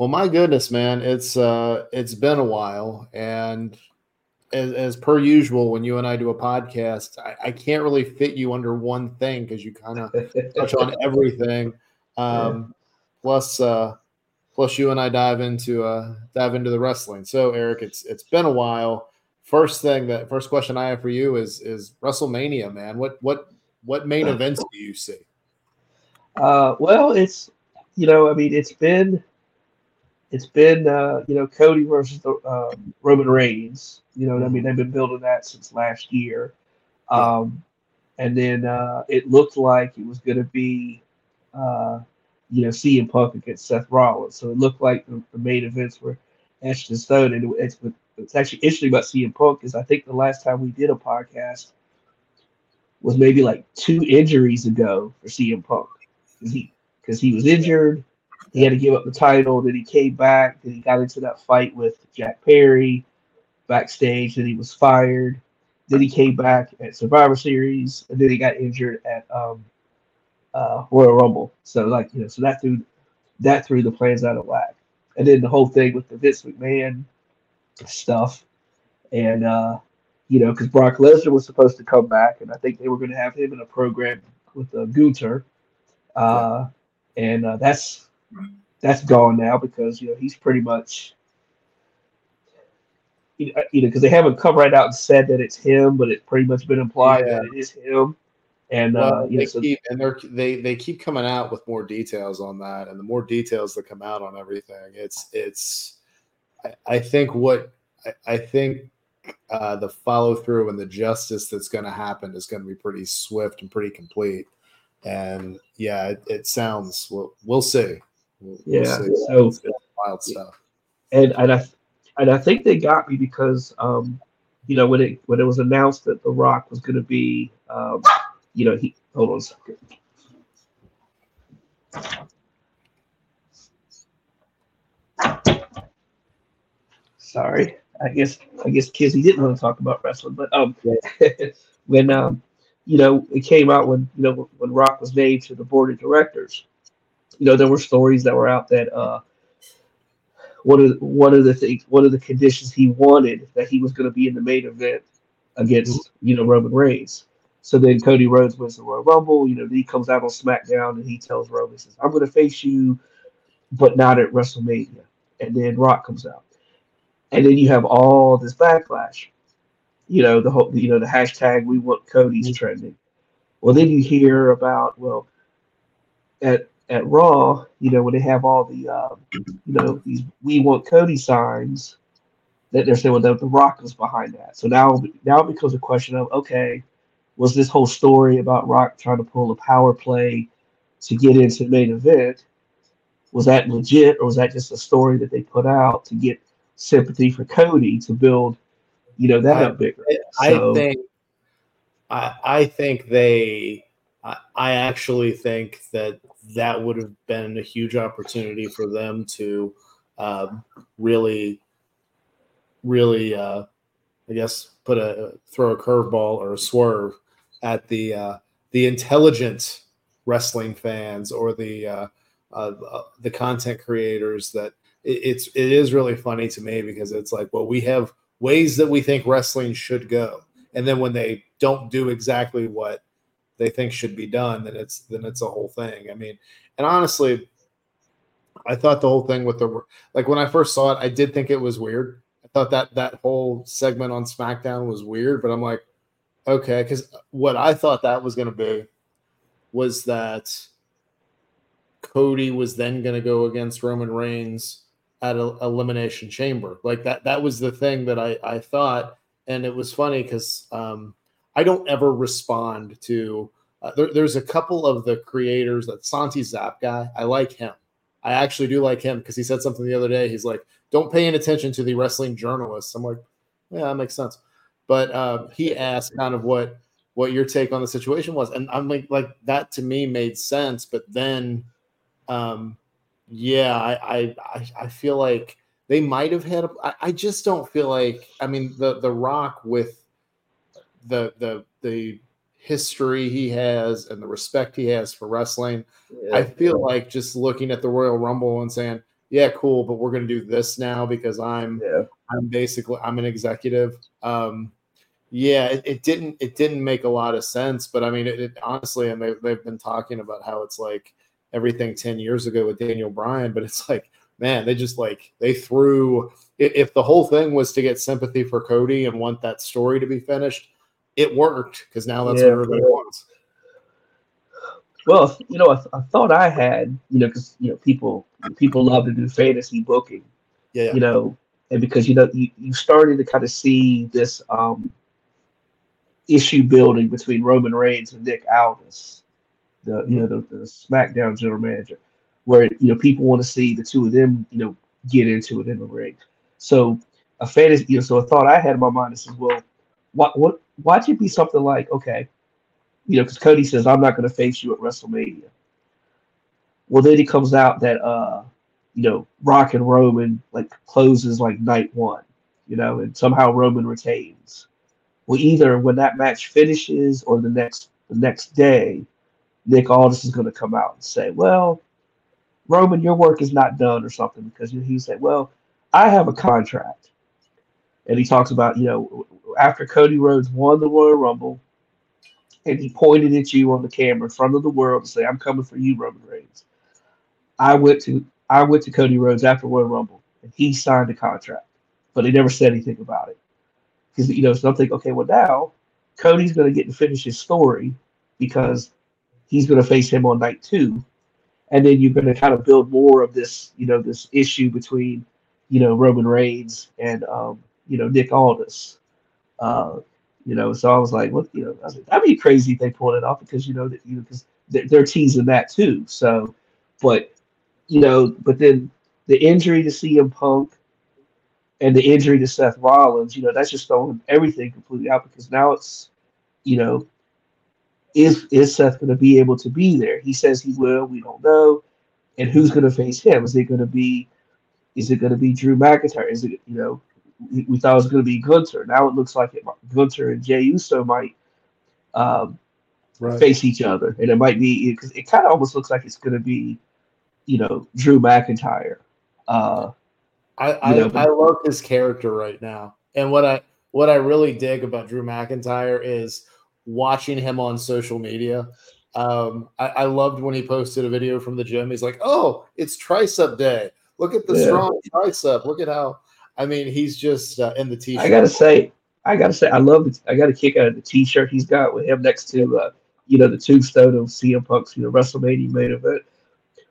Well, my goodness, man, it's uh, it's been a while, and as, as per usual, when you and I do a podcast, I, I can't really fit you under one thing because you kind of touch on everything. Um, yeah. Plus, uh, plus you and I dive into uh, dive into the wrestling. So, Eric, it's it's been a while. First thing that first question I have for you is is WrestleMania, man. What what what main events do you see? Uh, well, it's you know, I mean, it's been it's been uh, you know Cody versus the uh, Roman Reigns. You know, I mean they've been building that since last year, um, and then uh, it looked like it was going to be uh, you know CM Punk against Seth Rollins. So it looked like the, the main events were in stone. And it's it's actually interesting about CM Punk is I think the last time we did a podcast was maybe like two injuries ago for CM Punk because he because he was injured he had to give up the title. Then he came back. Then he got into that fight with Jack Perry backstage. Then he was fired. Then he came back at Survivor Series, and then he got injured at um, uh, Royal Rumble. So like you know, so that threw that threw the plans out of whack. And then the whole thing with the Vince McMahon stuff, and uh, you know, because Brock Lesnar was supposed to come back, and I think they were going to have him in a program with uh, Gunther, uh, and uh, that's that's gone now because you know he's pretty much you know because they haven't come right out and said that it's him, but it's pretty much been implied yeah. that it is him. And uh, well, uh, they so, keep and they're they they keep coming out with more details on that, and the more details that come out on everything, it's it's. I, I think what I, I think uh, the follow through and the justice that's going to happen is going to be pretty swift and pretty complete. And yeah, it, it sounds. We'll, we'll see. We'll, yeah, we'll so wild stuff. And and I and I think they got me because um, you know when it when it was announced that The Rock was going to be um, you know he hold on a second. Sorry, I guess I guess Kizzy didn't want to talk about wrestling, but um, when um, you know it came out when you know when Rock was named to the board of directors, you know, there were stories that were out that uh, one of the, one of the things, one of the conditions he wanted that he was going to be in the main event against you know Roman Reigns. So then Cody Rhodes wins the Royal Rumble. You know, he comes out on SmackDown and he tells Roman, says, "I'm going to face you, but not at WrestleMania." And then Rock comes out, and then you have all this backlash. You know, the whole, you know, the hashtag "We Want Cody's" mm-hmm. trending. Well, then you hear about well, at at Raw, you know, when they have all the, uh, you know, these "We Want Cody" signs, that they're saying well, the, the Rock was behind that. So now, now it becomes a question of, okay, was this whole story about Rock trying to pull a power play to get into the main event? Was that legit, or was that just a story that they put out to get sympathy for Cody to build, you know, that I, up bigger? I so, think, I, I think they, I, I actually think that that would have been a huge opportunity for them to uh, really, really, uh, I guess, put a throw a curveball or a swerve at the uh, the intelligent wrestling fans or the uh, uh, the content creators. That it, it's it is really funny to me because it's like, well, we have ways that we think wrestling should go, and then when they don't do exactly what they think should be done, then it's then it's a whole thing. I mean, and honestly, I thought the whole thing with the like when I first saw it, I did think it was weird. I thought that that whole segment on SmackDown was weird, but I'm like, okay, because what I thought that was going to be was that Cody was then going to go against Roman Reigns at a elimination chamber. Like that that was the thing that I I thought, and it was funny because um, I don't ever respond to. Uh, there, there's a couple of the creators that Santi Zap guy. I like him. I actually do like him because he said something the other day. He's like, "Don't pay any attention to the wrestling journalists." I'm like, "Yeah, that makes sense." But uh, he asked kind of what what your take on the situation was, and I'm like, like that to me made sense. But then, um, yeah, I I I feel like they might have had. A, I, I just don't feel like. I mean, the the Rock with the the the history he has and the respect he has for wrestling. Yeah. I feel like just looking at the Royal Rumble and saying, yeah, cool, but we're gonna do this now because I'm Yeah. I'm basically I'm an executive. Um, yeah, it, it didn't it didn't make a lot of sense, but I mean, it, it honestly, and they, they've been talking about how it's like everything ten years ago with Daniel Bryan, but it's like, man, they just like they threw. If the whole thing was to get sympathy for Cody and want that story to be finished, it worked because now that's Yeah. what everybody wants. Well, you know, I, I thought I had, you know, because you know, people people love to do fantasy booking, Yeah, yeah. you know, and because you know, you, you started to kind of see this um issue building between Roman Reigns and Nick Aldis, the you know the, the SmackDown general manager, where you know people want to see the two of them, you know, get into it in the ring. So a fantasy, you know, so a thought I had in my mind is, well, what what why'd it be something like, okay, you know, because Cody says I'm not going to face you at WrestleMania. Well, then he comes out that uh, you know, Rock and Roman like closes like night one, you know, and somehow Roman retains. Well, either when that match finishes or the next the next day, Nick Aldis is going to come out and say, "Well, Roman, your work is not done," or something, because he said, "Well, I have a contract," and he talks about you know after Cody Rhodes won the Royal Rumble, and he pointed at you on the camera in front of the world to say, "I'm coming for you, Roman Reigns." I went to I went to Cody Rhodes after Royal Rumble, and he signed a contract, but he never said anything about it because you know, so I'm thinking, okay, well now Cody's going to get to finish his story because he's going to face him on night two, and then you're going to kind of build more of this, you know, this issue between, you know, Roman Reigns and um, you know Nick Aldis. Uh, you know, so I was like, what, you know, I was like, that'd be crazy if they pulled it off because you know that you know because they're, they're teasing that too. So, but you know, but then the injury to CM Punk and the injury to Seth Rollins, you know, that's just throwing everything completely out because now it's, you know, is is Seth going to be able to be there? He says he will. We don't know. And who's going to face him? Is it going to be? Is it going to be Drew McIntyre? Is it you know? We, thought it was going to be Gunther. Now it looks like it, Gunther and Jey Uso might um, Right. face each other, and it might be because it kind of almost looks like it's going to be, you know, Drew McIntyre. Uh, I, I, know, I love his character right now. And what I what I really dig about Drew McIntyre is watching him on social media. Um, I, I loved when he posted a video from the gym. He's like, "Oh, it's tricep day. Look at the Yeah. strong tricep. Look at how." I mean, he's just uh, in the t-shirt. I gotta say, I gotta say, I love it. I got a kick out of the T-shirt he's got with him next to, uh, you know, the tombstone of CM Punk's, you know, WrestleMania main event.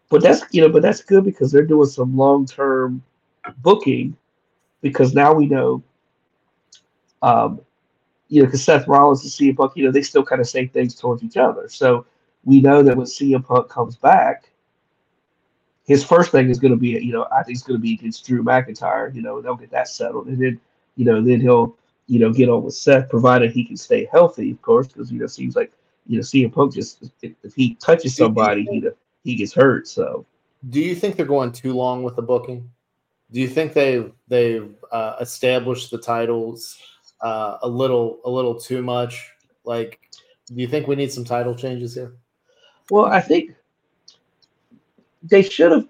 But that's you know, but that's good because they're doing some long-term booking because now we know, um, you know, because Seth Rollins and CM Punk, you know, they still kind of say things towards each other. So we know that when CM Punk comes back, his first thing is going to be, you know, I think it's going to be against Drew McIntyre. You know, they'll get that settled, and then, you know, then he'll, you know, get on with Seth, provided he can stay healthy, of course, because you know, it seems like you know, CM Punk just if, if he touches somebody, he he gets hurt. So Do you think they're going too long with the booking? Do you think they've they've uh, established the titles uh, a little a little too much? Like, do you think we need some title changes here? Well, I think they should have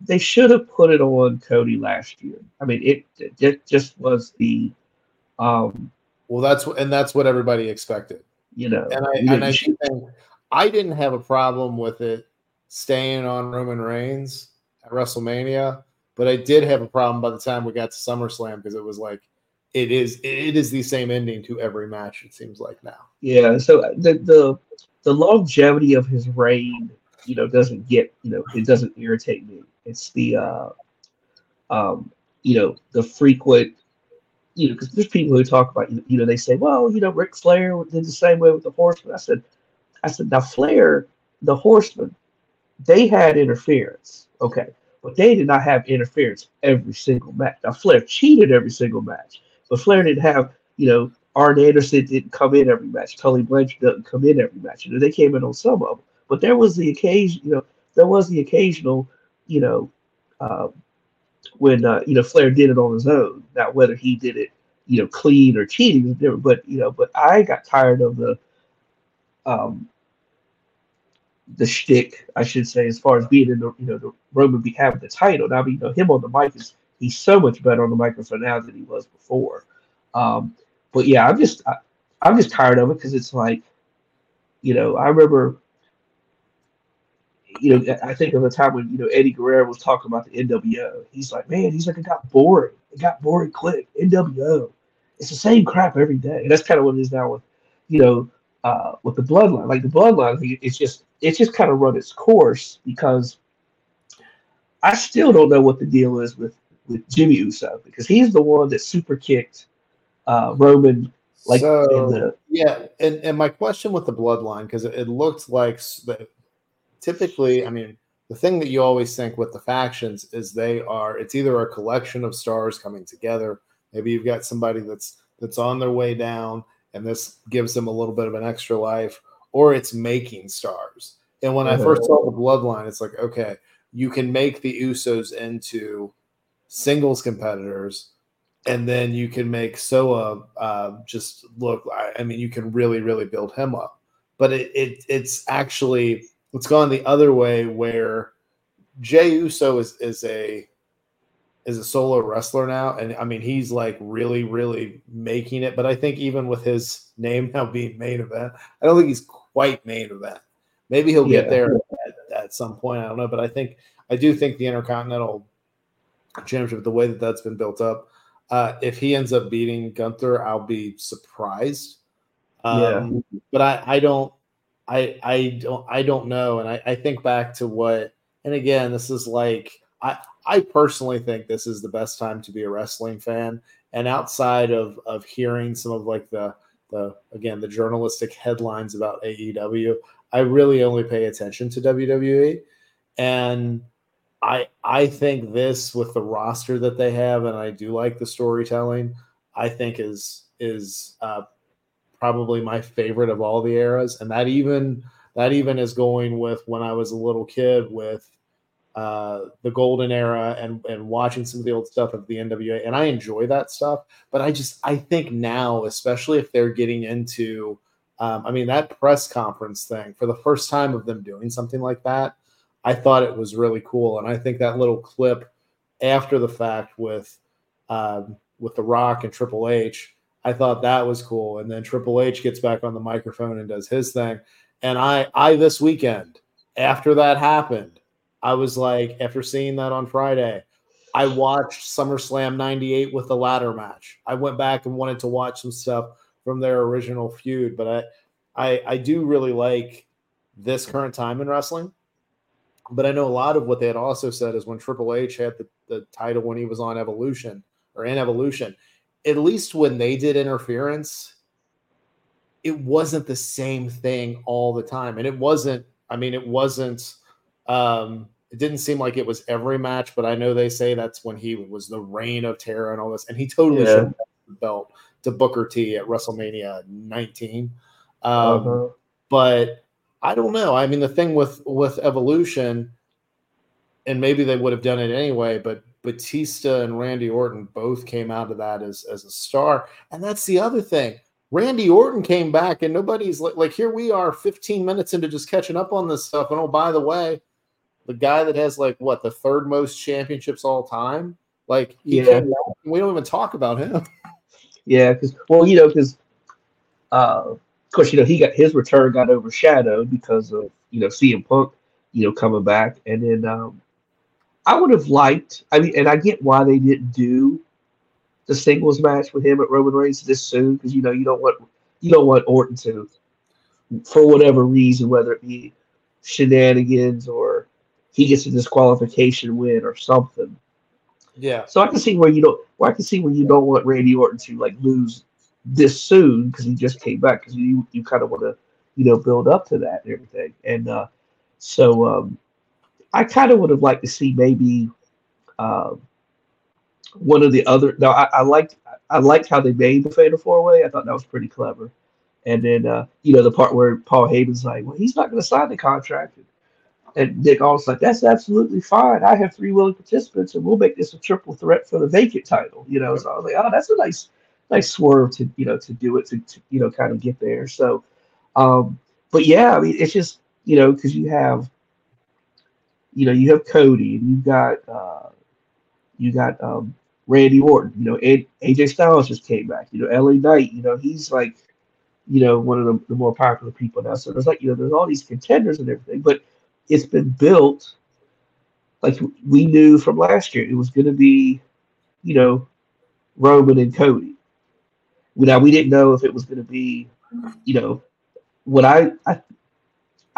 they should have put it on Cody last year. I mean, it it just was the um Well, that's and that's what everybody expected. you know And I and I think I didn't have a problem with it staying on Roman Reigns at WrestleMania, but I did have a problem by the time we got to SummerSlam because it was like it is it is the same ending to every match. It seems like now. yeah. So the the the longevity of his reign, you know, doesn't get you know it doesn't irritate me. It's the uh um you know the frequent you know because there's people who talk about you know they say well you know Ric Flair did the same way with the Horsemen. I said I said now Flair the Horsemen they had interference okay but they did not have interference every single match. Now Flair cheated every single match, but Flair didn't have, you know, Arn Anderson didn't come in every match. Tully Blanchard doesn't come in every match. You know, they came in on some of them, but there was the occasion, you know, there was the occasional, you know, uh, when uh, you know Flair did it on his own. Now whether he did it, you know, clean or cheating different. But you know, but I got tired of the, um, the shtick, I should say, as far as being in the you know the Roman be having the title. Now, you know him on the mic is he's so much better on the microphone now than he was before. Um, but yeah, I'm just I, I'm just tired of it because it's like, you know, I remember, you know, I think of a time when you know Eddie Guerrero was talking about the NWO. He's like, man, he's like, it got boring. It got boring quick. NWO, it's the same crap every day. And that's kind of what it is now with, you know, uh, with the bloodline. Like the bloodline, it's just it's just kind of run its course because I still don't know what the deal is with with Jimmy Uso because he's the one that super kicked uh, Roman. Like so, the, yeah, and, and my question with the bloodline because it, it looked like typically, I mean, the thing that you always think with the factions is they are it's either a collection of stars coming together. Maybe you've got somebody that's that's on their way down, and this gives them a little bit of an extra life, or it's making stars. And when I first saw the bloodline, it's like, okay, you can make the Usos into singles competitors, and then you can make Soa uh, just look. I, I, mean, you can really, really build him up. But it, it it's actually it's gone the other way where Jey Uso is is a is a solo wrestler now, and I mean he's like really, really making it. But I think even with his name now being main event, I don't think he's quite main event. Maybe he'll yeah. get there at, at some point. I don't know, but I think I do think the Intercontinental championship, the way that that's been built up. Uh, if he ends up beating Gunther, I'll be surprised. Um, yeah. But I, I don't, I, I don't, I don't know. And I, I think back to what, and again, this is like, I, I personally think this is the best time to be a wrestling fan. And outside of, of hearing some of like the, the, again, the journalistic headlines about AEW, I really only pay attention to WWE. And I I think this with the roster that they have, and I do like the storytelling. I think is is uh, probably my favorite of all the eras, and that even that even is going with when I was a little kid with uh, the golden era and and watching some of the old stuff of the NWA, and I enjoy that stuff. But I just I think now, especially if they're getting into, um, I mean that press conference thing for the first time of them doing something like that I thought it was really cool, and I think that little clip after the fact with um, with The Rock and Triple H, I thought that was cool. And then Triple H gets back on the microphone and does his thing. And I, I this weekend after that happened, I was like, after seeing that on Friday, I watched SummerSlam '98 with the ladder match. I went back and wanted to watch some stuff from their original feud, but I, I, I do really like this current time in wrestling. But I know a lot of what they had also said is when Triple H had the, the title when he was on Evolution or in Evolution, at least when they did interference, it wasn't the same thing all the time. And it wasn't, I mean, it wasn't, um, it didn't seem like it was every match, but I know they say that's when he was the reign of terror and all this. And he totally yeah. should the belt to Booker T at WrestleMania 19. Um, uh-huh. But I don't know. I mean, the thing with with evolution, and maybe they would have done it anyway, but Batista and Randy Orton both came out of that as as a star, and that's the other thing. Randy Orton came back, and nobody's like, like here we are, 15 minutes into just catching up on this stuff. And oh, by the way, the guy that has like what the third most championships all time, like yeah, we don't even talk about him. Yeah, because well, you know, because uh, of course, you know, he got his return got overshadowed because of you know CM Punk, you know, coming back, and then um, I would have liked. I mean, and I get why they didn't do the singles match with him at Roman Reigns this soon because you know you don't want you don't want Orton to, for whatever reason, whether it be shenanigans or he gets a disqualification win or something. Yeah. So I can see where you don't. Well, I can see where you don't want Randy Orton to like lose this soon because he just came back because you you kind of want to you know build up to that and everything and uh, so um, I kind of would have liked to see maybe uh, one of the other no I, I liked I liked how they made the fatal four way. I thought that was pretty clever. And then uh, you know the part where Paul Heyman's like well he's not going to sign the contract. And, Nick Aldis like that's absolutely fine. I have three willing participants and we'll make this a triple threat for the vacant title. You know so I was like oh that's a nice nice swerve to you know to do it to, to you know kind of get there. So, um, but yeah, I mean, it's just you know, because you have, you know, you have Cody and you've got uh, you got um, Randy Orton. You know, and AJ Styles just came back. You know, LA Knight. You know, he's like, you know, one of the, the more popular people now. So there's like, you know, there's all these contenders and everything, but it's been built like we knew from last year. It was going to be, you know, Roman and Cody. Now we didn't know if it was going to be, you know, what I, I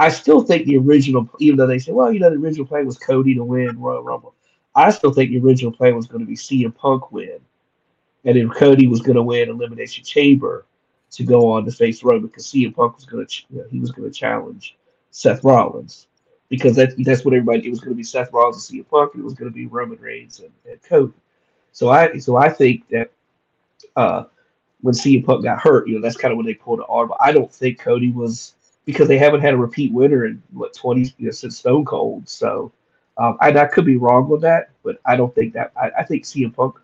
I still think the original, even though they say, well, you know, the original plan was Cody to win Royal Rumble. I still think the original plan was going to be CM Punk win, and then Cody was going to win Elimination Chamber to go on to face Roman because CM Punk was going to, you know, he was going to challenge Seth Rollins because that, that's what everybody. It was going to be Seth Rollins and CM Punk, and it was going to be Roman Reigns and, and Cody. So I, so I think that uh, when CM Punk got hurt, you know, that's kind of when they pulled the arm. I don't think Cody was because they haven't had a repeat winner in what twenty you know, since Stone Cold. So um, I, I could be wrong with that, but I don't think that. I, I think CM Punk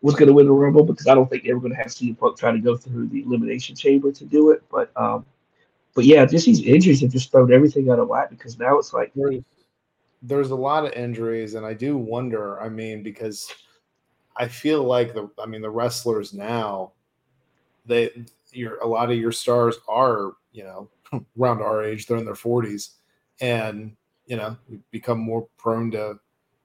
was going to win the Rumble because I don't think they were going to have CM Punk try to go through the Elimination Chamber to do it. But um, but yeah, just these injuries have just thrown everything out of whack because now it's like there's a lot of injuries, and I do wonder. I mean, because I feel like the I mean the wrestlers now, they your a lot of your stars are you know around our age, they're in their forties, and you know become more prone to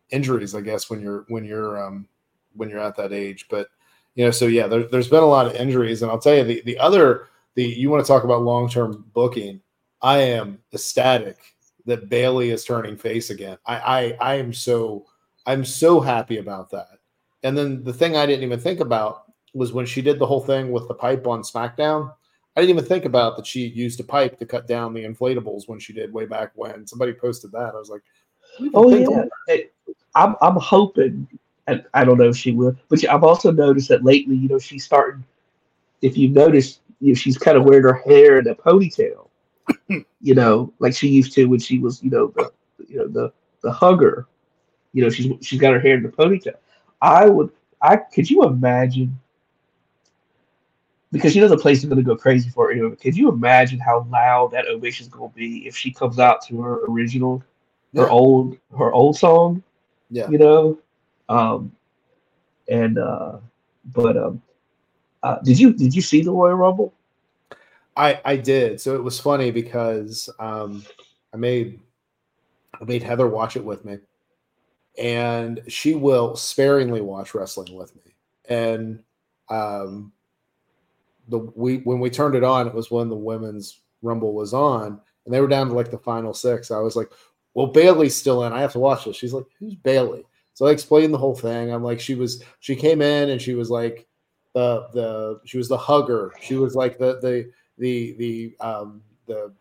injuries, I guess, when you're when you're um, when you're at that age. But you know, so yeah, there, has been a lot of injuries, and I'll tell you the the other the you want to talk about long term booking. I am ecstatic that Bayley is turning face again. I, I I am so I'm so happy about that. And then the thing I didn't even think about was when she did the whole thing with the pipe on SmackDown. I didn't even think about that she used a pipe to cut down the inflatables when she did way back when. Somebody posted that. I was like, "Oh yeah." It, I'm I'm hoping, and I don't know if she will, but I've also noticed that lately, you know, she's starting. If you notice, you know, she's kind of wearing her hair in a ponytail, you know, like she used to when she was, you know, the you know the the hugger. You know, she's she's got her hair in the ponytail. I would, I could you imagine because she knows the place is going to go crazy for her anyway. Could you imagine how loud that ovation is going to be if she comes out to her original, yeah. her old, her old song? Yeah, you know, um, and uh, but um, uh, did you did you see the Royal Rumble? I I did. So it was funny because um, I made I made Heather watch it with me, and she will sparingly watch wrestling with me, and um the we when we turned it on, it was when the women's rumble was on, and they were down to like the final six. I was like, "Well, Bayley's still in. I have to watch this." She's like, "Who's Bayley?" So I explained the whole thing. I'm like, she was she came in and she was like the the she was the hugger. She was like the the the the um the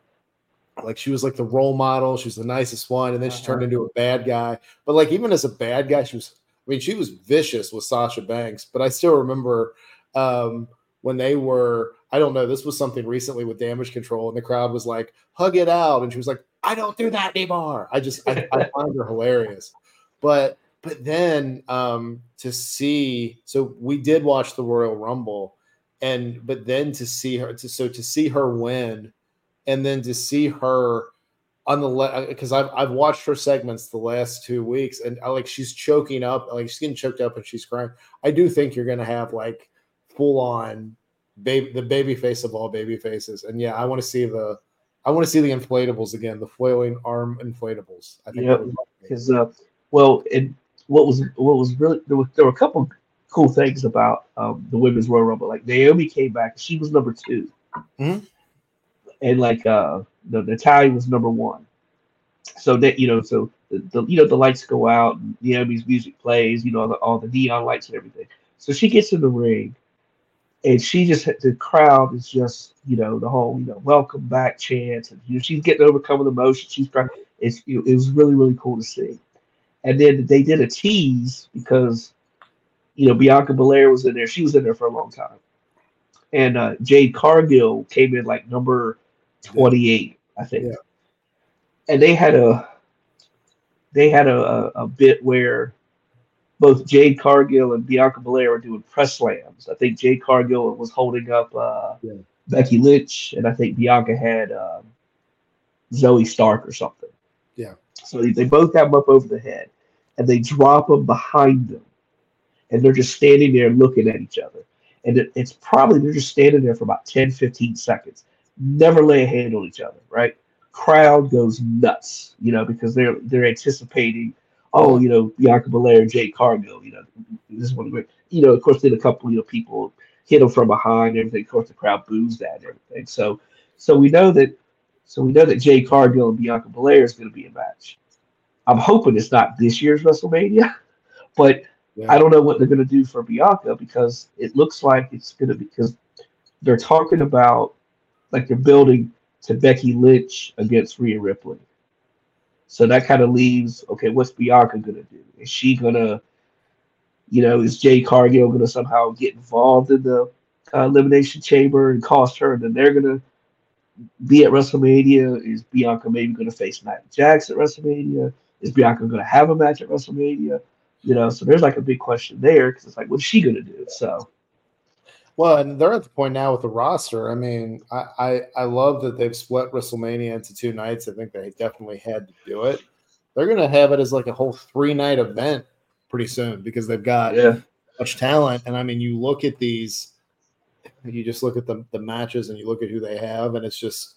like she was like the role model. She was the nicest one, and then she turned uh-huh. into a bad guy. But like even as a bad guy, she was. I mean, she was vicious with Sasha Banks. But I still remember um, when they were, I don't know, this was something recently with damage control, and the crowd was like, hug it out. And she was like, I don't do that anymore. I just I, I find her hilarious. But but then um to see so we did watch the Royal Rumble and but then to see her to so to see her win and then to see her on the because I've I've watched her segments the last two weeks and I like she's choking up like she's getting choked up and she's crying. I do think you're gonna have like full on baby the baby face of all baby faces. And yeah, I want to see the I want to see the inflatables again, the flailing arm inflatables. I think yeah, because uh, well, it what was what was really there were, there were a couple cool things about um, the women's Royal Rumble. Like Naomi came back, she was number 2 mm-hmm. and like uh, the Natalya was number one. So that you know, so the, the, you know the lights go out, and Naomi's music plays, you know, all the, all the neon lights and everything. So she gets in the ring, and she just the crowd is just you know the whole you know welcome back chance and you know she's getting overcome with emotion. She's trying it's it was really really cool to see. And then they did a tease because you know Bianca Belair was in there. She was in there for a long time. And uh, Jade Cargill came in like number 28 I think. Yeah. and they had a they had a, a bit where both Jade Cargill and Bianca Belair were doing press slams. I think Jade Cargill was holding up uh, yeah. Becky Lynch, and I think Bianca had um, Zoey Stark or something. Yeah. So they, they both have them up over the head, and they drop them behind them, and they're just standing there looking at each other. And it, it's probably they're just standing there for about 10, 15 seconds, never lay a hand on each other, right? Crowd goes nuts, you know, because they're they're anticipating, oh, you know, Bianca Belair, and Jade Cargill, you know, this is one great, you know, of course, then a couple, you know, people hit them from behind and everything. Of course, the crowd boos that and everything. So, so we know that, so we know that Jade Cargill and Bianca Belair is going to be a match. I'm hoping it's not this year's WrestleMania, but yeah. I don't know what they're going to do for Bianca because it looks like it's going to be because they're talking about like they're building to Becky Lynch against Rhea Ripley. So that kind of leaves okay, what's Bianca to do? Is she to you know, is Jade Cargill to somehow get involved in the uh, elimination chamber and cost her? And then they're to be at WrestleMania. Is Bianca maybe to face Matt Jax at WrestleMania? Is Bianca to have a match at WrestleMania? You know, so there's like a big question there because it's like, what's she to do? So. Well, and they're at the point now with the roster. I mean, I, I, I love that they've split WrestleMania into two nights. I think they definitely had to do it. They're going to have it as like a whole three night event pretty soon because they've got yeah. much talent. And I mean, you look at these, you just look at the, the matches and you look at who they have, and it's just,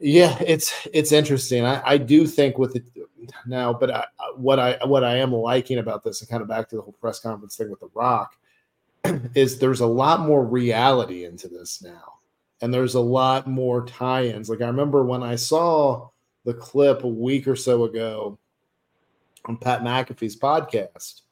yeah, it's it's interesting. I, I do think with it now, but I, what I what I am liking about this, and kind of back to the whole press conference thing with The Rock, is there's a lot more reality into this now, and there's a lot more tie-ins. Like I remember when I saw the clip a week or so ago on Pat McAfee's podcast.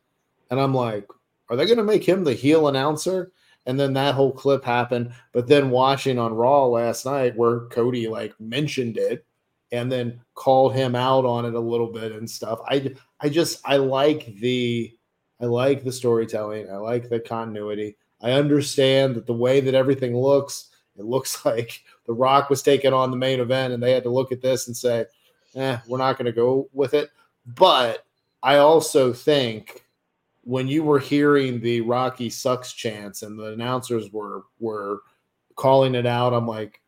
And I'm like, are they going to make him the heel announcer? And then that whole clip happened. But then watching on Raw last night where Cody like mentioned it and then called him out on it a little bit and stuff. I I just I like the I like the storytelling. I like the continuity. I understand that the way that everything looks, it looks like The Rock was taking on the main event and they had to look at this and say, eh, we're not going to go with it. But I also think when you were hearing the Rocky sucks chants and the announcers were were calling it out, I'm like,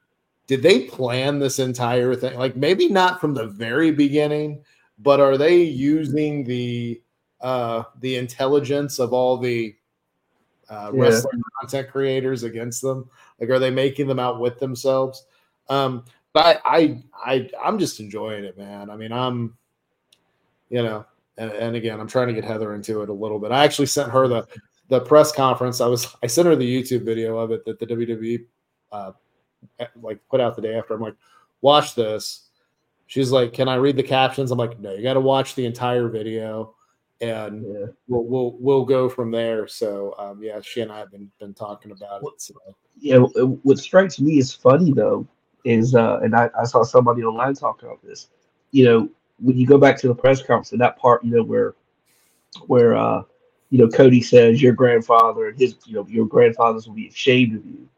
did they plan this entire thing? Like maybe not from the very beginning, but are they using the uh the intelligence of all the uh, yeah. wrestling content creators against them? Like, are they making them out with themselves? Um, but I, I, I'm just enjoying it, man. I mean, I'm, you know, and, and again, I'm trying to get Heather into it a little bit. I actually sent her the the press conference. I was I sent her the YouTube video of it that the WWE uh, like put out the day after. I'm like, watch this. She's like, can I read the captions? I'm like, no, you got to watch the entire video, and yeah. we'll we'll we'll go from there. So um, yeah, she and I have been been talking about it. So. Yeah, what strikes me as funny though is, uh, and I, I saw somebody online talk about this. You know, when you go back to the press conference and that part, you know, where where uh, you know, Cody says your grandfather and his, you know, your grandfathers will be ashamed of you.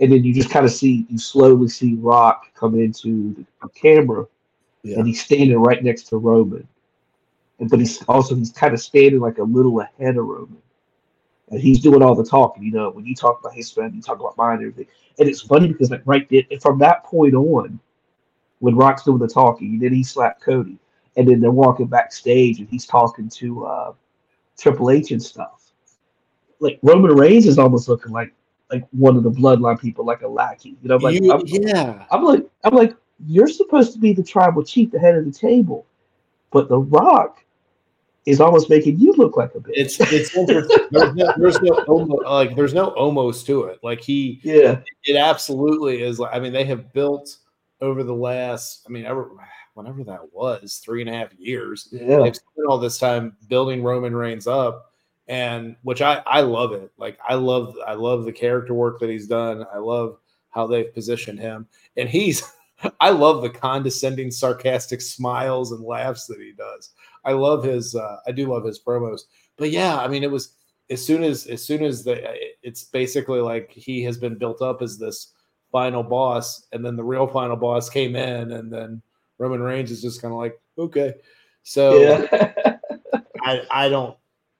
And then you just kind of see you slowly see Rock come into the camera yeah. and he's standing right next to Roman. But he's also he's kind of standing like a little ahead of Roman. And he's doing all the talking, you know, when you talk about his friend, you talk about mine and everything. And it's funny because like right there, from that point on, when Rock's doing the talking, and then he slapped Cody, and then they're walking backstage and he's talking to uh, Triple H and stuff. Like Roman Reigns is almost looking like like one of the bloodline people, like a lackey. You know, like I'm, yeah. I'm like I'm like you're supposed to be the tribal chief, the head of the table, but The Rock is almost making you look like a bitch. It's it's interesting. there's no, there's no like there's no almost to it. Like he, yeah, it absolutely is. Like I mean, they have built over the last, I mean, ever whenever that was, three and a half years. Yeah. They've spent all this time building Roman Reigns up. And which I, I love it. Like I love I love the character work that he's done. I love how they've positioned him. And he's I love the condescending, sarcastic smiles and laughs that he does. I love his uh, I do love his promos. But yeah, I mean it was as soon as as soon as the it's basically like he has been built up as this final boss, and then the real final boss came in, and then Roman Reigns is just kind of like, okay. So yeah. I I don't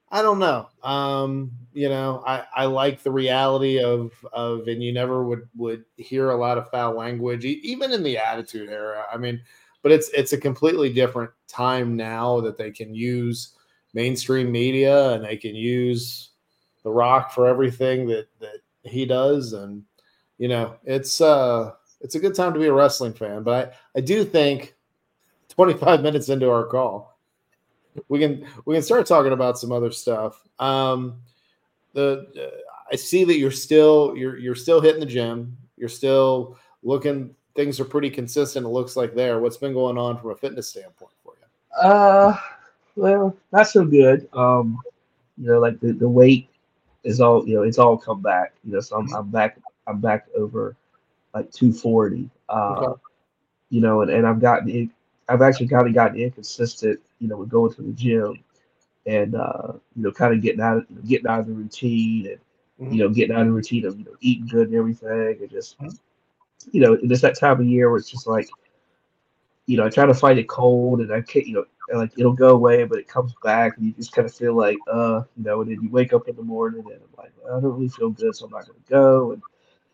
I don't know. Um, you know, I, I like the reality of of, and you never would would hear a lot of foul language, even in the Attitude Era. I mean, but it's it's a completely different time now that they can use mainstream media and they can use The Rock for everything that that he does, and you know, it's uh it's a good time to be a wrestling fan. But I I do think 25 minutes into our call we can we can start talking about some other stuff. Um, the uh, I see that you're still you're you're still hitting the gym. You're still looking. Things are pretty consistent. It looks like there. What's been going on from a fitness standpoint for you? Uh, well, not so good. Um, you know, like the, the weight is all you know. It's all come back. You know, so I'm, I'm back. I'm back over like 240. Uh, okay. You know, and, and I've gotten I've actually kind of gotten inconsistent, you know, with going to the gym and uh, you know, kind of getting out of you know, getting out of the routine and mm-hmm. you know, getting out of the routine of you know eating good and everything and just mm-hmm. you know, it's that time of year where it's just like, you know, I try to fight it cold and I can't, you know, like it'll go away, but it comes back and you just kind of feel like, uh, you know, and then you wake up in the morning and I'm like, well, I don't really feel good, so I'm not gonna go and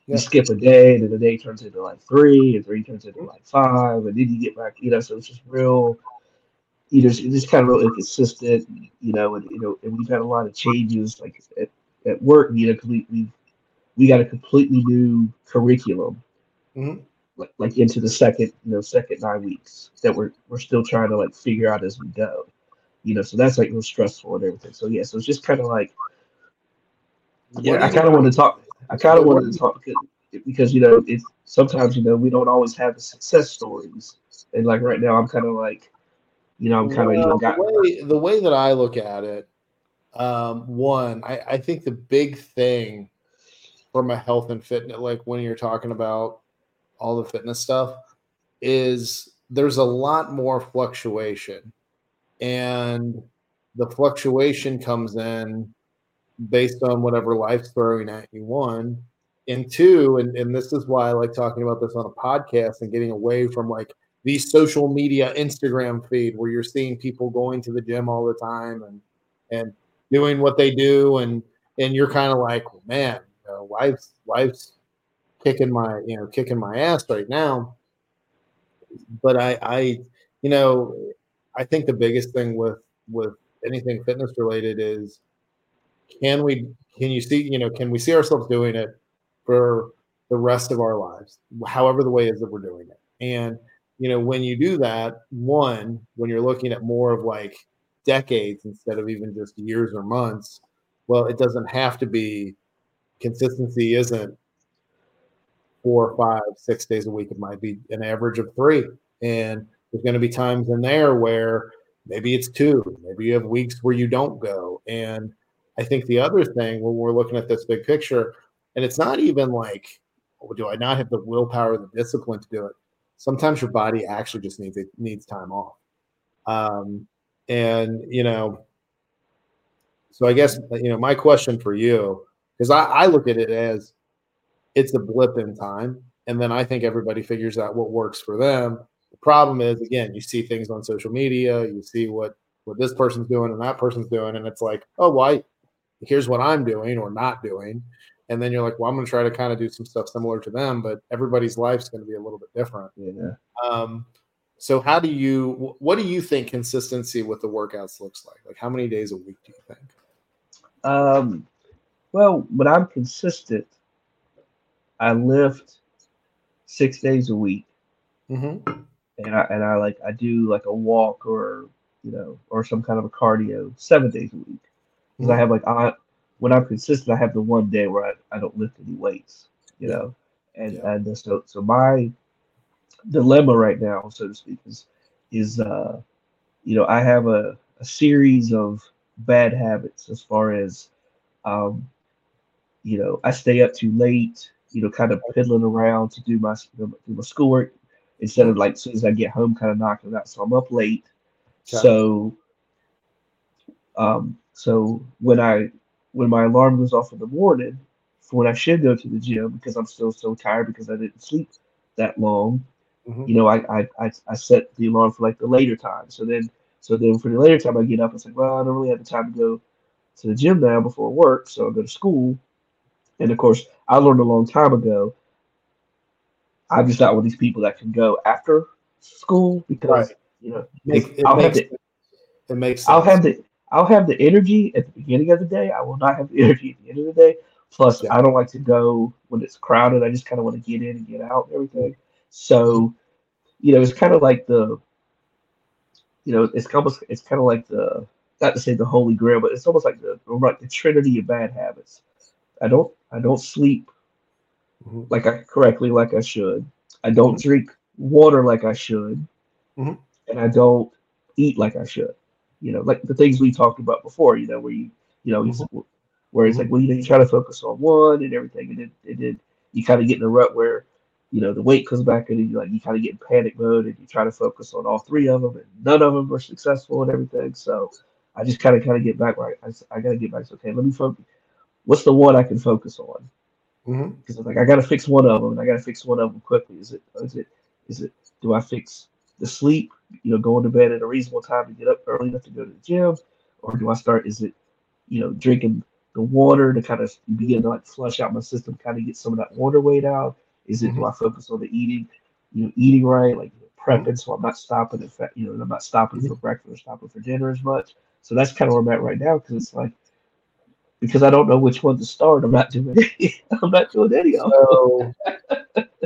you skip a day, and then the day turns into like three, and three turns into like five, and then you get back, you know. So it's just real, you know, it's just kind of real inconsistent, you know. And you know, and we've had a lot of changes, like at, at work, you know, because we we we got a completely new curriculum, mm-hmm. like like into the second, you know, second nine weeks that we're we're still trying to like figure out as we go, you know. So that's like real stressful and everything. So yeah, so it's just kind of like, yeah, I kind of want to talk. I kind of wanted to talk because you know it's sometimes you know we don't always have the success stories, and like right now I'm kind of like, you know, I'm kind of well, you know got the way, the way that I look at it. Um, one, I, I think the big thing from a health and fitness, like when you're talking about all the fitness stuff, is there's a lot more fluctuation, and the fluctuation comes in based on whatever life's throwing at you. One, and two, and, and this is why I like talking about this on a podcast and getting away from like the social media Instagram feed where you're seeing people going to the gym all the time and and doing what they do and and you're kind of like, man, you know, kicking my you know kicking my ass right now. But I I you know I think the biggest thing with with anything fitness related is can we can you see you know can we see ourselves doing it for the rest of our lives however the way is that we're doing it and you know when you do that one when you're looking at more of like decades instead of even just years or months well it doesn't have to be consistency isn't four five six days a week. It might be an average of three. And there's going to be times in there where maybe it's two maybe you have weeks where you don't go. And I think the other thing when we're looking at this big picture, and it's not even like, oh, do I not have the willpower, the discipline to do it? Sometimes your body actually just needs it needs time off. Um, and you know, so I guess you know my question for you, because I, I look at it as it's a blip in time, and then I think everybody figures out what works for them. The problem is, again, you see things on social media, you see what what this person's doing and that person's doing, and it's like, oh, why? here's what I'm doing or not doing. And then you're like, well, I'm going to try to kind of do some stuff similar to them, but everybody's life's going to be a little bit different. Yeah. Um, so how do you, what do you think consistency with the workouts looks like? Like how many days a week do you think? Um, well, when I'm consistent, I lift six days a week. Mm-hmm. And I, and I like, I do like a walk or, you know, or some kind of a cardio seven days a week because I have like I when I'm consistent, I have the one day where I, I don't lift any weights, you know, and yeah. and so so my dilemma right now, so to speak, is is uh you know I have a, a series of bad habits as far as um you know I stay up too late, you know, kind of piddling around to do my do my schoolwork instead of like as soon as I get home, kind of knocking it out. So I'm up late. So um, so when I when my alarm goes off in the morning for when I should go to the gym because I'm still so tired because I didn't sleep that long, mm-hmm. you know, I, I, I I set the alarm for like the later time. So then so then for the later time I get up, it's like, well, I don't really have the time to go to the gym now before work, so I go to school. And of course, I learned a long time ago. I'm just not one of these people that can go after school because right. you know it, it I'll makes, have the, it makes sense. I'll have the I'll have the energy at the beginning of the day. I will not have the energy at the end of the day. Plus. I don't like to go when it's crowded. I just kind of want to get in and get out and everything. So, you know, it's kind of like the, you know, it's almost it's kind of like the not to say the holy grail, but it's almost like the like the trinity of bad habits. I don't I don't sleep mm-hmm. like I correctly like I should. I don't mm-hmm. drink water like I should, mm-hmm. and I don't eat like I should. You know, like the things we talked about before. You know, where you you know mm-hmm. where it's like well you know you try to focus on one and everything, and then and then you kind of get in a rut where you know the weight comes back and you like you kind of get in panic mode and you try to focus on all three of them and none of them are successful and everything. So I just kind of kind of get back right. I, I got to get back. So, okay, let me focus. What's the one I can focus on? Because mm-hmm. like I got to fix one of them, and I got to fix one of them quickly. Is it is it is it do I fix the sleep? You know, going to bed at a reasonable time to get up early enough to go to the gym, or do I start? Is it you know drinking the water to kind of begin to like flush out my system, kind of get some of that water weight out? Is it mm-hmm. do I focus on the eating? You know, eating right, like prepping, so I'm not stopping. At, you know, I'm not stopping for breakfast or stopping for dinner as much. So that's kind of where I'm at right now because it's like because I don't know which one to start. I'm not doing any, I'm not doing any of so,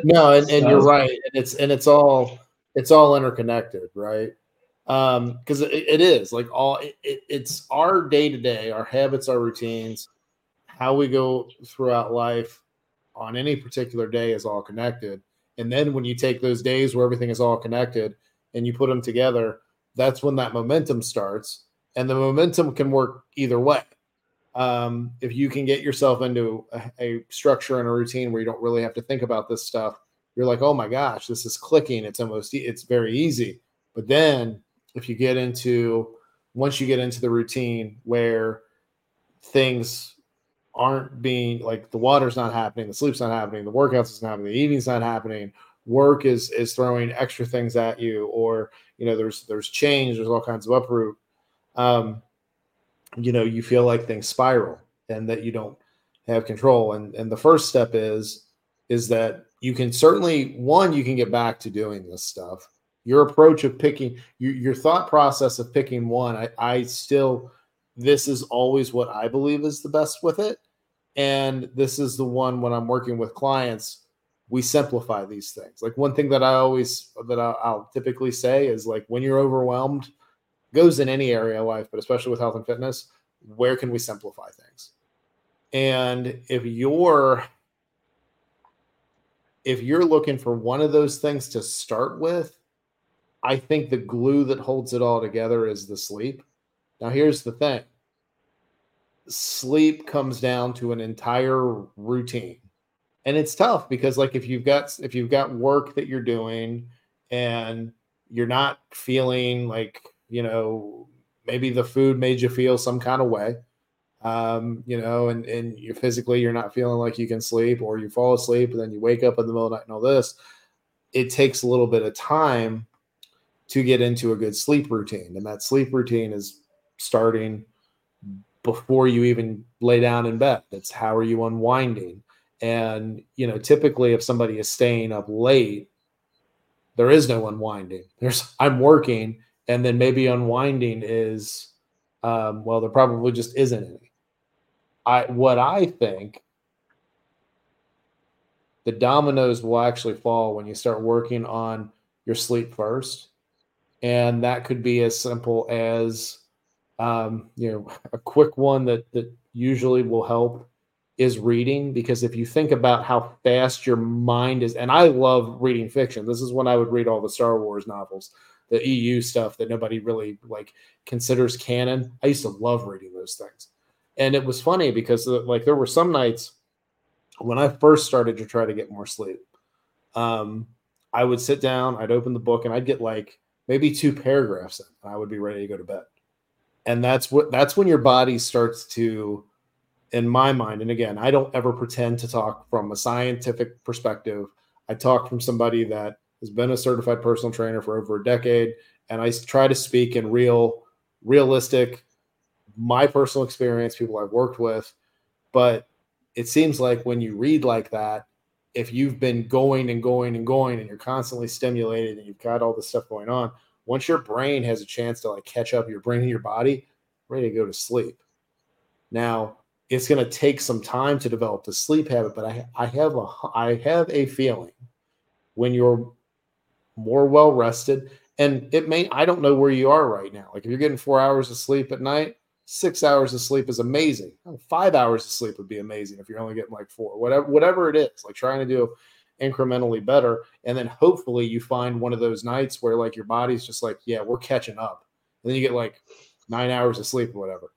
no, and, and so. you're right, and it's and it's all it's all interconnected, right? Um, because it, it is like all it, it's our day to day, our habits, our routines, how we go throughout life on any particular day is all connected. And then when you take those days where everything is all connected and you put them together, that's when that momentum starts and the momentum can work either way. Um, if you can get yourself into a, a, structure and a routine where you don't really have to think about this stuff, you're like, oh my gosh, this is clicking. It's almost, it's very easy. But then if you get into, once you get into the routine where things aren't being like the water's not happening, the sleep's not happening, the workouts is not happening, the eating's not happening, work is is throwing extra things at you, or you know, there's there's change, there's all kinds of uproot um, you know, you feel like things spiral and that you don't have control. And and the first step is is that you can certainly one you can get back to doing this stuff. Your approach of picking your, your thought process of picking one, I, I still this is always what I believe is the best with it. And this is the one when I'm working with clients, we simplify these things. Like one thing that I always that I'll, I'll typically say is like when you're overwhelmed, goes in any area of life, but especially with health and fitness, where can we simplify things? And if you're if you're looking for one of those things to start with, I think the glue that holds it all together is the sleep. Now here's the thing. Sleep comes down to an entire routine. And it's tough because like if you've got if you've got work that you're doing and you're not feeling like you know, maybe the food made you feel some kind of way. Um, you know, and and you physically you're not feeling like you can sleep, or you fall asleep and then you wake up in the middle of the night and all this. It takes a little bit of time to get into a good sleep routine, and that sleep routine is starting before you even lay down in bed. It's how are you unwinding? And you know, typically if somebody is staying up late, there is no unwinding. There's I'm working and then maybe unwinding is um, well there probably just isn't any i what i think the dominoes will actually fall when you start working on your sleep first and that could be as simple as um, you know a quick one that that usually will help is reading because if you think about how fast your mind is and i love reading fiction this is when i would read all the star wars novels the EU stuff that nobody really like considers canon. I used to love reading those things. And it was funny because uh, like there were some nights when I first started to try to get more sleep. Um, I would sit down, I'd open the book and I'd get like maybe two paragraphs in and I would be ready to go to bed. And that's what that's when your body starts to in my mind and again, I don't ever pretend to talk from a scientific perspective. I talk from somebody that has been a certified personal trainer for over a decade, and I try to speak in real, realistic, my personal experience, people I've worked with, but it seems like when you read like that, if you've been going and going and going and you're constantly stimulated and you've got all this stuff going on, once your brain has a chance to like catch up your brain and your body, ready to go to sleep. Now, it's going to take some time to develop the sleep habit, but I, I have a I have a feeling when you're more well rested, and it may I don't know where you are right now. Like if you're getting four hours of sleep at night, six hours of sleep is amazing. Five hours of sleep would be amazing if you're only getting like four, whatever whatever it is. Like trying to do incrementally better, and then hopefully you find one of those nights where like your body's just like, yeah, we're catching up, and then you get like nine hours of sleep or whatever.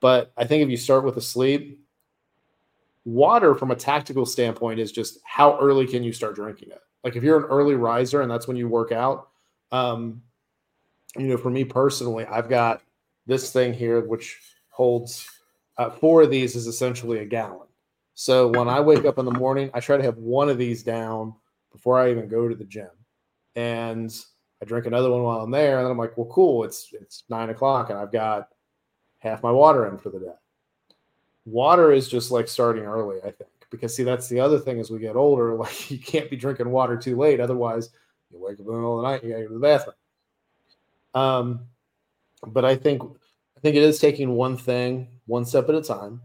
But I think if you start with a sleep, water from a tactical standpoint is just how early can you start drinking it? Like if you're an early riser and that's when you work out, um, you know, for me personally, I've got this thing here which holds uh, four of these is essentially a gallon. So when I wake up in the morning, I try to have one of these down before I even go to the gym, and I drink another one while I'm there, and then I'm like, well, cool, it's it's nine o'clock, and I've got half my water in for the day. Water is just like starting early, I think, because see, that's the other thing as we get older, like you can't be drinking water too late. Otherwise, you wake up in the middle of the night, you gotta go to the bathroom. Um, but I think I think it is taking one thing one step at a time.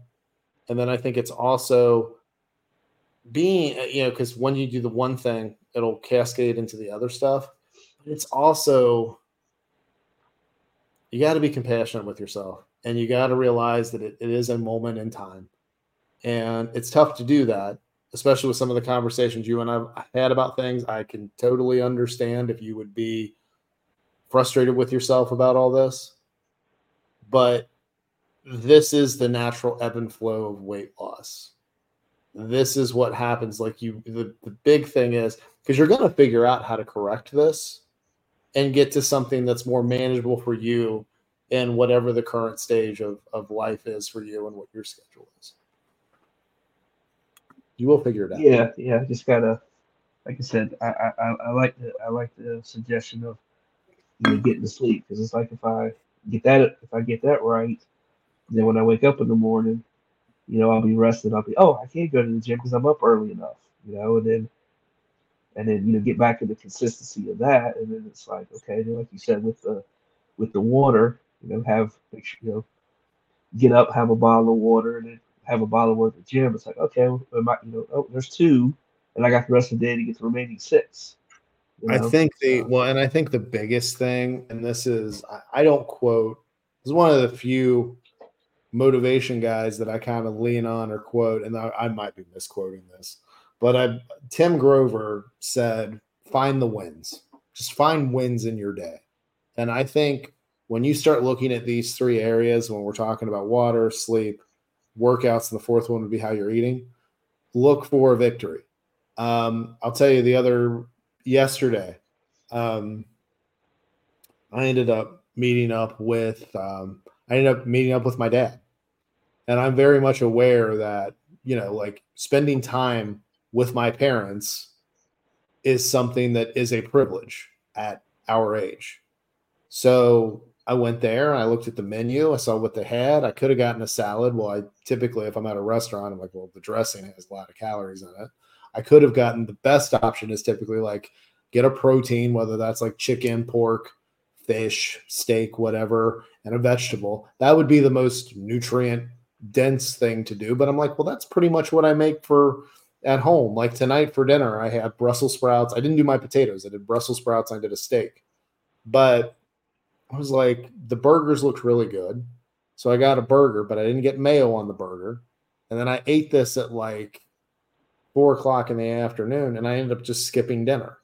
And then I think it's also being, uh, you know, because when you do the one thing, it'll cascade into the other stuff. It's also you got to be compassionate with yourself and you got to realize that it, it is a moment in time and it's tough to do that especially with some of the conversations you and i've had about things i can totally understand if you would be frustrated with yourself about all this but this is the natural ebb and flow of weight loss this is what happens like you the, the big thing is because you're going to figure out how to correct this and get to something that's more manageable for you in whatever the current stage of, of life is for you and what your schedule is. You will figure it out. Yeah, yeah. Just gotta, like I said, I I, I like the I like the suggestion of know getting to sleep because it's like if I get that if I get that right, then when I wake up in the morning, you know I'll be rested. I'll be oh I can't go to the gym because I'm up early enough, you know, and then and then you know get back to the consistency of that, and then it's like okay, then like you said with the with the water, you know, have make sure, you know, get up, have a bottle of water, and then have a bottle of water at the gym. It's like, okay, well, might, you know, oh, there's two, and I got the rest of the day to get the remaining six. You know? I think the well, and I think the biggest thing, and this is, I, I don't quote. This is one of the few motivation guys that I kind of lean on or quote, and I, I might be misquoting this, but I Tim Grover said, "Find the wins. Just find wins in your day." And I think when you start looking at these three areas, when we're talking about water, sleep, workouts, and the fourth one would be how you're eating, look for a victory. Um, I'll tell you the other yesterday, um, I ended up meeting up with um, I ended up meeting up with my dad, and I'm very much aware that you know, like spending time with my parents is something that is a privilege at our age. So I went there and I looked at the menu. I saw what they had. I could have gotten a salad. Well, I typically, if I'm at a restaurant, I'm like, well, the dressing has a lot of calories in it. I could have gotten the best option is typically like get a protein, whether that's like chicken, pork, fish, steak, whatever, and a vegetable. That would be the most nutrient dense thing to do. But I'm like, well, that's pretty much what I make for at home. Like tonight for dinner, I had Brussels sprouts. I didn't do my potatoes. I did Brussels sprouts. I did a steak. But I was like, the burgers looked really good. So I got a burger, but I didn't get mayo on the burger. And then I ate this at like four o'clock in the afternoon and I ended up just skipping dinner.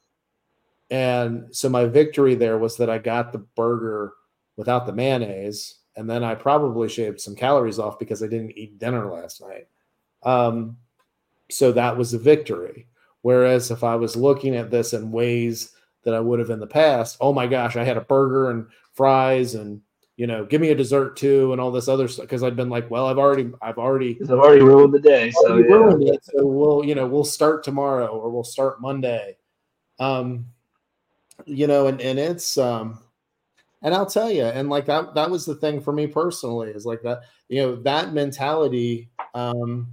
And so my victory there was that I got the burger without the mayonnaise. And then I probably shaved some calories off because I didn't eat dinner last night. Um, so that was a victory. Whereas if I was looking at this in ways that I would have in the past, oh my gosh, I had a burger and fries and you know, give me a dessert too, and all this other stuff. Because I've been like, well, I've already, I've already, I've already ruined the day. So, yeah. ruined it, so we'll, you know, we'll start tomorrow or we'll start Monday. Um, you know, and and it's um, and I'll tell you, and like that that was the thing for me personally is like that, you know, that mentality. Um,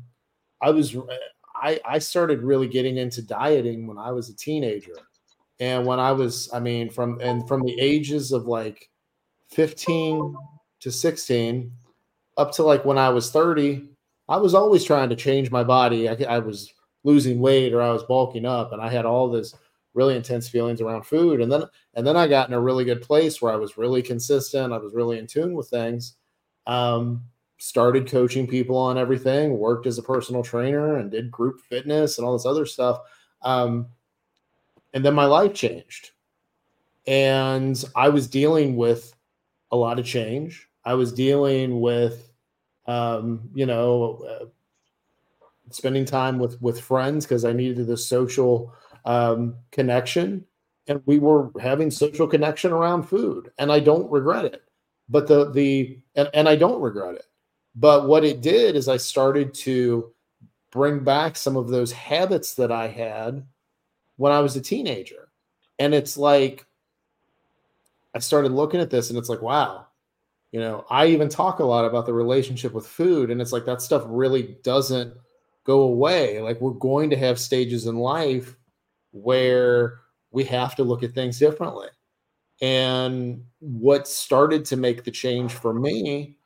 I was I I started really getting into dieting when I was a teenager. And when I was, I mean, from and from the ages of like 15 to 16 up to like when I was 30, I was always trying to change my body. I, I was losing weight or I was bulking up, and I had all this really intense feelings around food. And then and then I got in a really good place where I was really consistent. I was really in tune with things. Um, started coaching people on everything, worked as a personal trainer and did group fitness and all this other stuff. Um, and then my life changed. And I was dealing with a lot of change. I was dealing with, um, you know, uh, spending time with with friends because I needed the social um, connection, and we were having social connection around food, and I don't regret it. But the the and, and I don't regret it. But what it did is I started to bring back some of those habits that I had when I was a teenager, and it's like I started looking at this, and it's like, wow, you know, I even talk a lot about the relationship with food, and it's like that stuff really doesn't go away. Like we're going to have stages in life where we have to look at things differently. And what started to make the change for me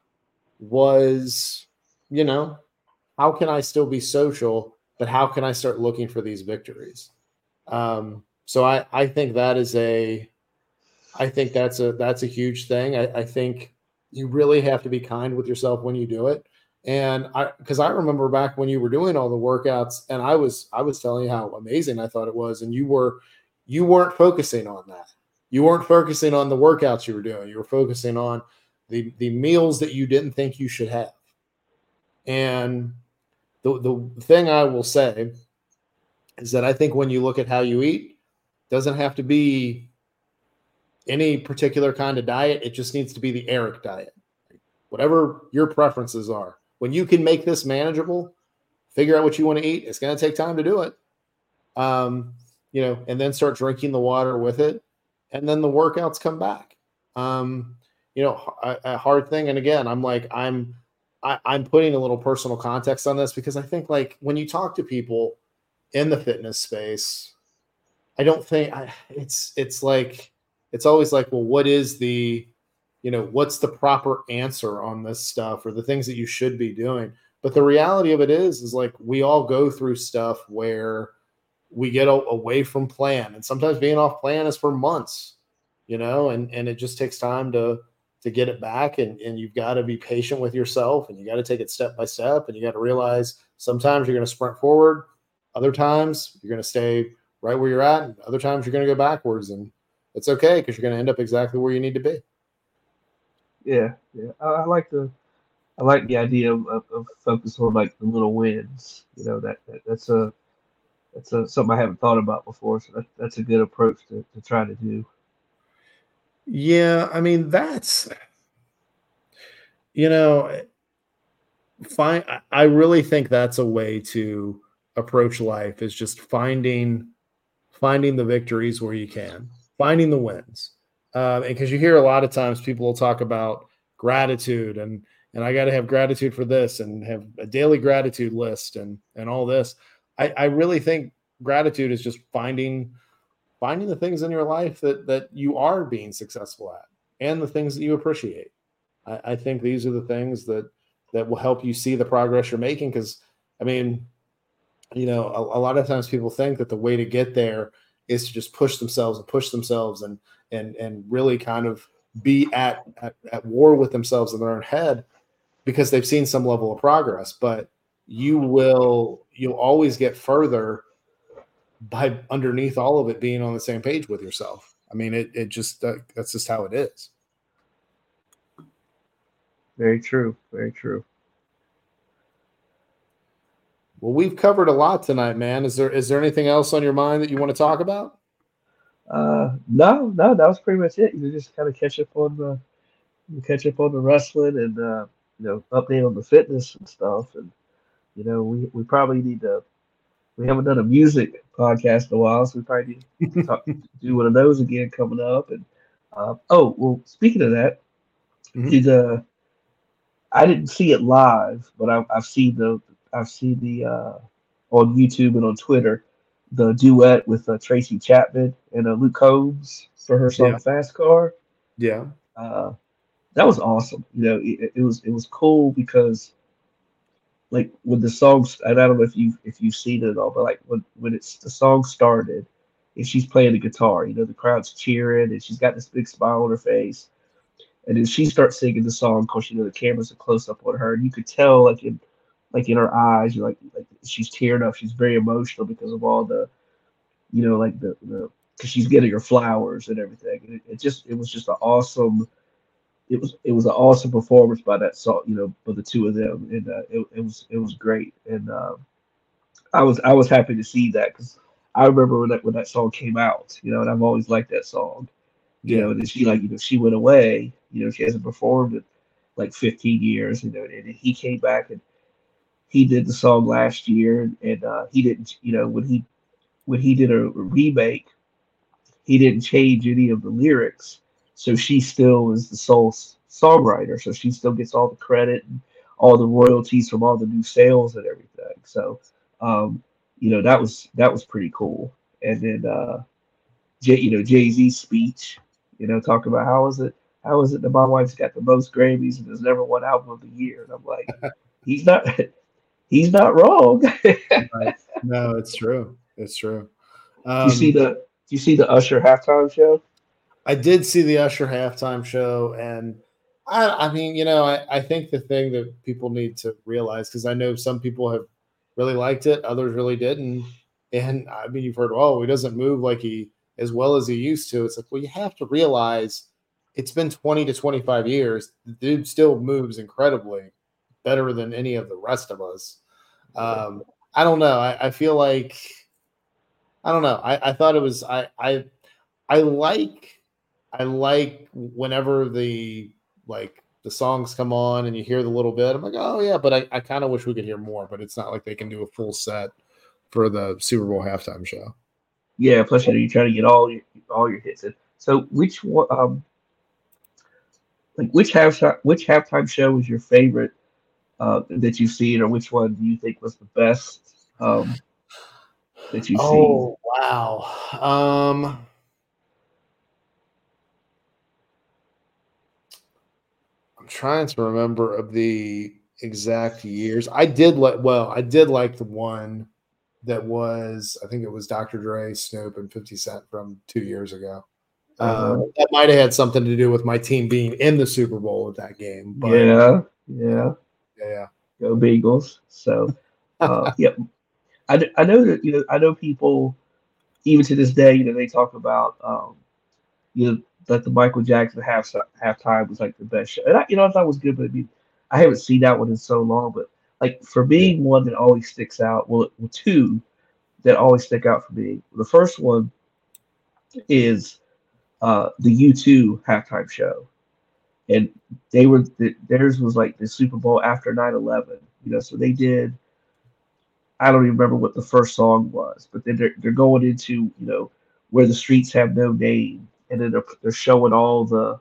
was, you know, how can I still be social, but how can I start looking for these victories? Um, so I, I think that is a, I think that's a that's a huge thing. I, I think you really have to be kind with yourself when you do it. And I, because I remember back when you were doing all the workouts, and I was, I was telling you how amazing I thought it was, and you were, you weren't focusing on that. You weren't focusing on the workouts you were doing. You were focusing on the the meals that you didn't think you should have. And the the thing I will say is that I think when you look at how you eat, doesn't have to be any particular kind of diet. It just needs to be the Eric diet. Whatever your preferences are when you can make this manageable, figure out what you want to eat. It's going to take time to do it. Um, you know, and then start drinking the water with it, and then the workouts come back. Um, you know, a, a hard thing. And again, I'm like, I'm, I, am i am putting a little personal context on this because I think like when you talk to people in the fitness space, I don't think I, it's it's like it's always like, well, what is the you know what's the proper answer on this stuff or the things that you should be doing? But the reality of it is is like we all go through stuff where we get away from plan and sometimes being off plan is for months you know and and it just takes time to to get it back and, and you've got to be patient with yourself and you got to take it step by step and you got to realize sometimes you're going to sprint forward other times you're going to stay right where you're at and other times you're going to go backwards and it's okay because you're going to end up exactly where you need to be yeah, yeah. I, I, like the I like the idea of, of, of, focus on like the little wins. You know that, that that's a that's a, something I haven't thought about before. So that, that's a good approach to, to try to do. Yeah, I mean that's you know find I really think that's a way to approach life is just finding finding the victories where you can, finding the wins uh, because you hear a lot of times people will talk about gratitude and and I got to have gratitude for this and have a daily gratitude list and and all this. I, I really think gratitude is just finding finding the things in your life that that you are being successful at and the things that you appreciate. I, I think these are the things that that will help you see the progress you're making. Because I mean, you know, a, a lot of times people think that the way to get there is to just push themselves and push themselves and and and really kind of be at, at, at war with themselves in their own head because they've seen some level of progress. But you will you'll always get further by underneath all of it being on the same page with yourself. I mean it, it just uh, that's just how it is. Very true. Very true well we've covered a lot tonight man is there is there anything else on your mind that you want to talk about uh, no, no, that was pretty much it. You just kind of catch up on the, catch up on the wrestling and uh, you know update on the fitness and stuff. And you know, we we probably need to. We haven't done a music podcast in a while, so we probably need to talk, do one of those again coming up. And Uh, oh well, speaking of that, Mhm. did uh, I didn't see it live, but I've, I've seen the I've seen the uh, on YouTube and on Twitter the duet with uh, Tracy Chapman and uh, Luke Combs for her song Yeah. "Fast Car." Yeah. uh, that was awesome. You know, it, it was it was cool because like when the songs and I don't know if you if you've seen it at all, but like when when it's the song started and she's playing the guitar, you know, the crowd's cheering and she's got this big smile on her face. And then she starts singing the song because you know the cameras are close up on her, and you could tell like in like in her eyes, you're like like she's tearing up. She's very emotional because of all the, you know, like the the because she's getting her flowers and everything. And it, it just it was just an awesome it was it was an awesome performance by that song, you know, by the two of them, and uh, it, it was it was great, and uh, I was I was happy to see that because I remember when that when that song came out, you know, and I've always liked that song, you know, and then she like you know she went away, you know, she hasn't performed in like 15 years, you know, and, and he came back and he did the song last year, and, uh, he didn't, you know, when he when he did a remake, he didn't change any of the lyrics so she still is the sole songwriter. So she still gets all the credit and all the royalties from all the new sales and everything. So, um, you know, that was that was pretty cool. And then, uh, Jay, you know, Jay Z's speech, you know, talking about how is it how is it that my wife's got the most Grammys and has never won album of the year? And I'm like, he's not he's not wrong. No, it's true. It's true. Um, you see the do you see the Usher halftime show? I did see the Usher halftime show, and I, I mean, you know, I, I think the thing that people need to realize because I know some people have really liked it, others really didn't, and I mean, you've heard, oh, he doesn't move like he as well as he used to. It's like, well, you have to realize it's been twenty to twenty five years. The dude still moves incredibly better than any of the rest of us. Um, I don't know. I, I feel like I don't know. I, I thought it was I I I like I like whenever the like the songs come on and you hear the little bit. I'm like, oh yeah, but I, I kind of wish we could hear more. But it's not like they can do a full set for the Super Bowl halftime show. Yeah, plus you know you're trying to get all your all your hits in. So which one um like which half which halftime show was your favorite uh that you've seen or which one do you think was the best um that you've seen? Oh wow. Um I'm trying to remember of the exact years. I did like well, I did like the one that was I think it was Dr. Dre, Snoop, and 50 Cent from two years ago. Uh-huh. Uh, that might have had something to do with my team being in the Super Bowl at that game. But yeah, yeah. Yeah, Go Beagles. So uh yeah. I, I know that you know I know people even to this day, you know, they talk about um you know that the Michael Jackson half halftime was like the best show. And I, you know, I thought it was good, but I mean, I haven't seen that one in so long. But like for being one that always sticks out, well, well, two that always stick out for me. The first one is uh the U2 halftime show. And they were th- theirs was like the Super Bowl after 9-11, you know, so they did I don't even remember what the first song was, but then they're, they're going into, you know, where the streets have no name, and then they're, they're showing all the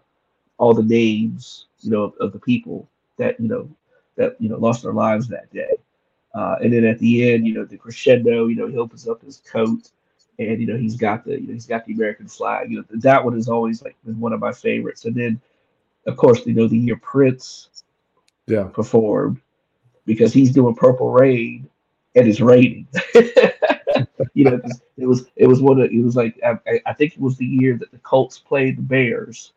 all the names, you know, of, of the people that you know that you know lost their lives that day. Uh, and then at the end, you know, the crescendo, you know, he opens up his coat, and you know he's got the you know he's got the American flag. You know, that one is always like been one of my favorites. And then, of course, you know, the year Prince yeah, performed because he's doing Purple Rain and it's raining. you know, it was it was one of it was like I, I- think it was the year that the Colts played the Bears.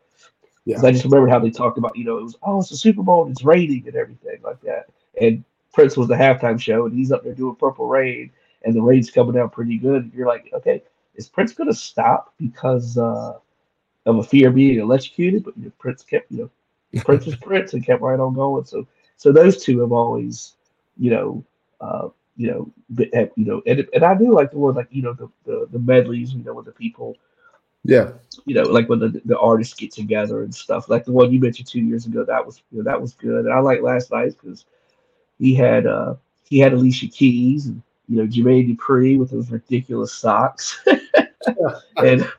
yeah, I just remembered how they talked about you know it was oh it's the Super Bowl and it's raining and everything like that. And Prince was the halftime show and he's up there doing Purple Rain and the rain's coming down pretty good. And you're like, okay, is Prince going to stop because uh, of a fear of being electrocuted? But you know, Prince kept you know Prince was Prince and kept right on going. So so those two have always you know. Uh, you know, uh, you know, and, and I do like the one like you know the, the the medleys, you know, with the people, yeah, you know, like when the the artists get together and stuff. Like the one you mentioned two years ago, that was you know that was good. And I like last night because he had uh he had Alicia Keys and you know Jermaine Dupri with those ridiculous socks, and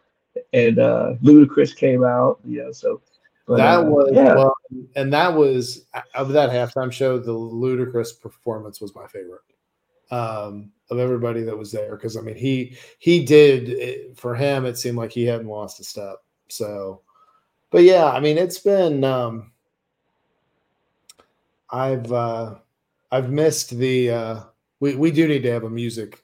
and uh, Ludacris came out. You know, so but, that uh, was yeah. well, and that was of that halftime show. The Ludacris performance was my favorite um, of everybody that was there because I mean he he did it, for him. It seemed like he hadn't lost a step. So, but yeah, I mean it's been. Um, I've uh, I've missed the. Uh, we we do need to have a music.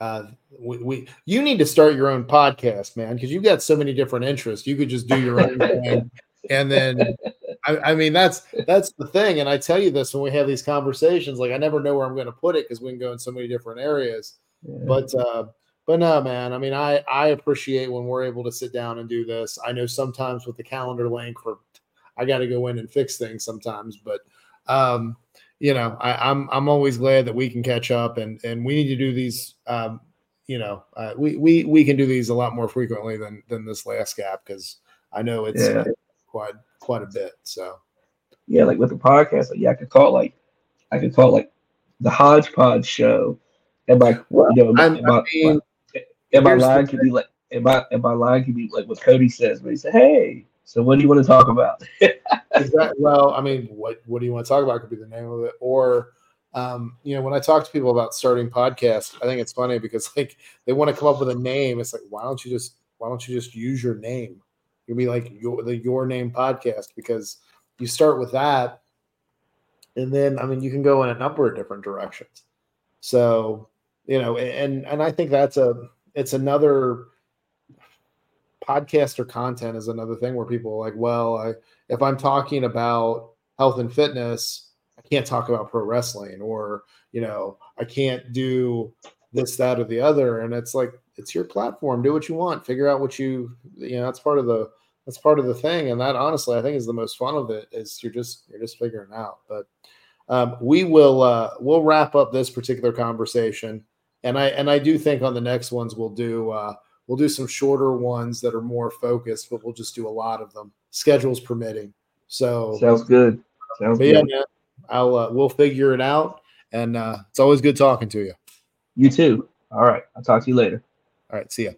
Uh, we, we you need to start your own podcast, man, because you've got so many different interests. You could just do your own thing and then I, I, mean that's that's the thing and i tell you this when we have these conversations like i never know where i'm going to put it because we can go in so many different areas yeah. but uh but no man i mean i i appreciate when we're able to sit down and do this i know sometimes with the calendar link for i got to go in and fix things sometimes but um you know I, i'm i'm always glad that we can catch up and and we need to do these um you know uh, we we we can do these a lot more frequently than than this last gap because i know it's yeah quite quite a bit. So yeah, like with the podcast, like, yeah, I could call it like I could call it like the hodgepodge show. And my well, you know, my, I mean, my, and my line could be like and my and my line could be like what Cody says when he said, Hey, so what do you want to talk about? exactly. Well, I mean, what what do you want to talk about could be the name of it. Or um, you know, when I talk to people about starting podcasts, I think it's funny because like they want to come up with a name. It's like, why don't you just why don't you just use your name? You'll be like your the Your Name podcast because you start with that, and then I mean you can go in a number of different directions. So you know, and and I think that's a it's another podcaster content is another thing where people are like, well, I if I'm talking about health and fitness, I can't talk about pro wrestling, or you know, I can't do this, that, or the other. And it's like it's your platform. Do what you want. Figure out what you you know. That's part of the that's part of the thing, and that honestly, I think is the most fun of it. Is you're just you're just figuring out. But um, we will uh, we'll wrap up this particular conversation, and I and I do think on the next ones we'll do uh, we'll do some shorter ones that are more focused, but we'll just do a lot of them, schedules permitting. So sounds good. Sounds good. Yeah, man, I'll uh, we'll figure it out, and uh, it's always good talking to you. You too. All right, I'll talk to you later. All right, see ya.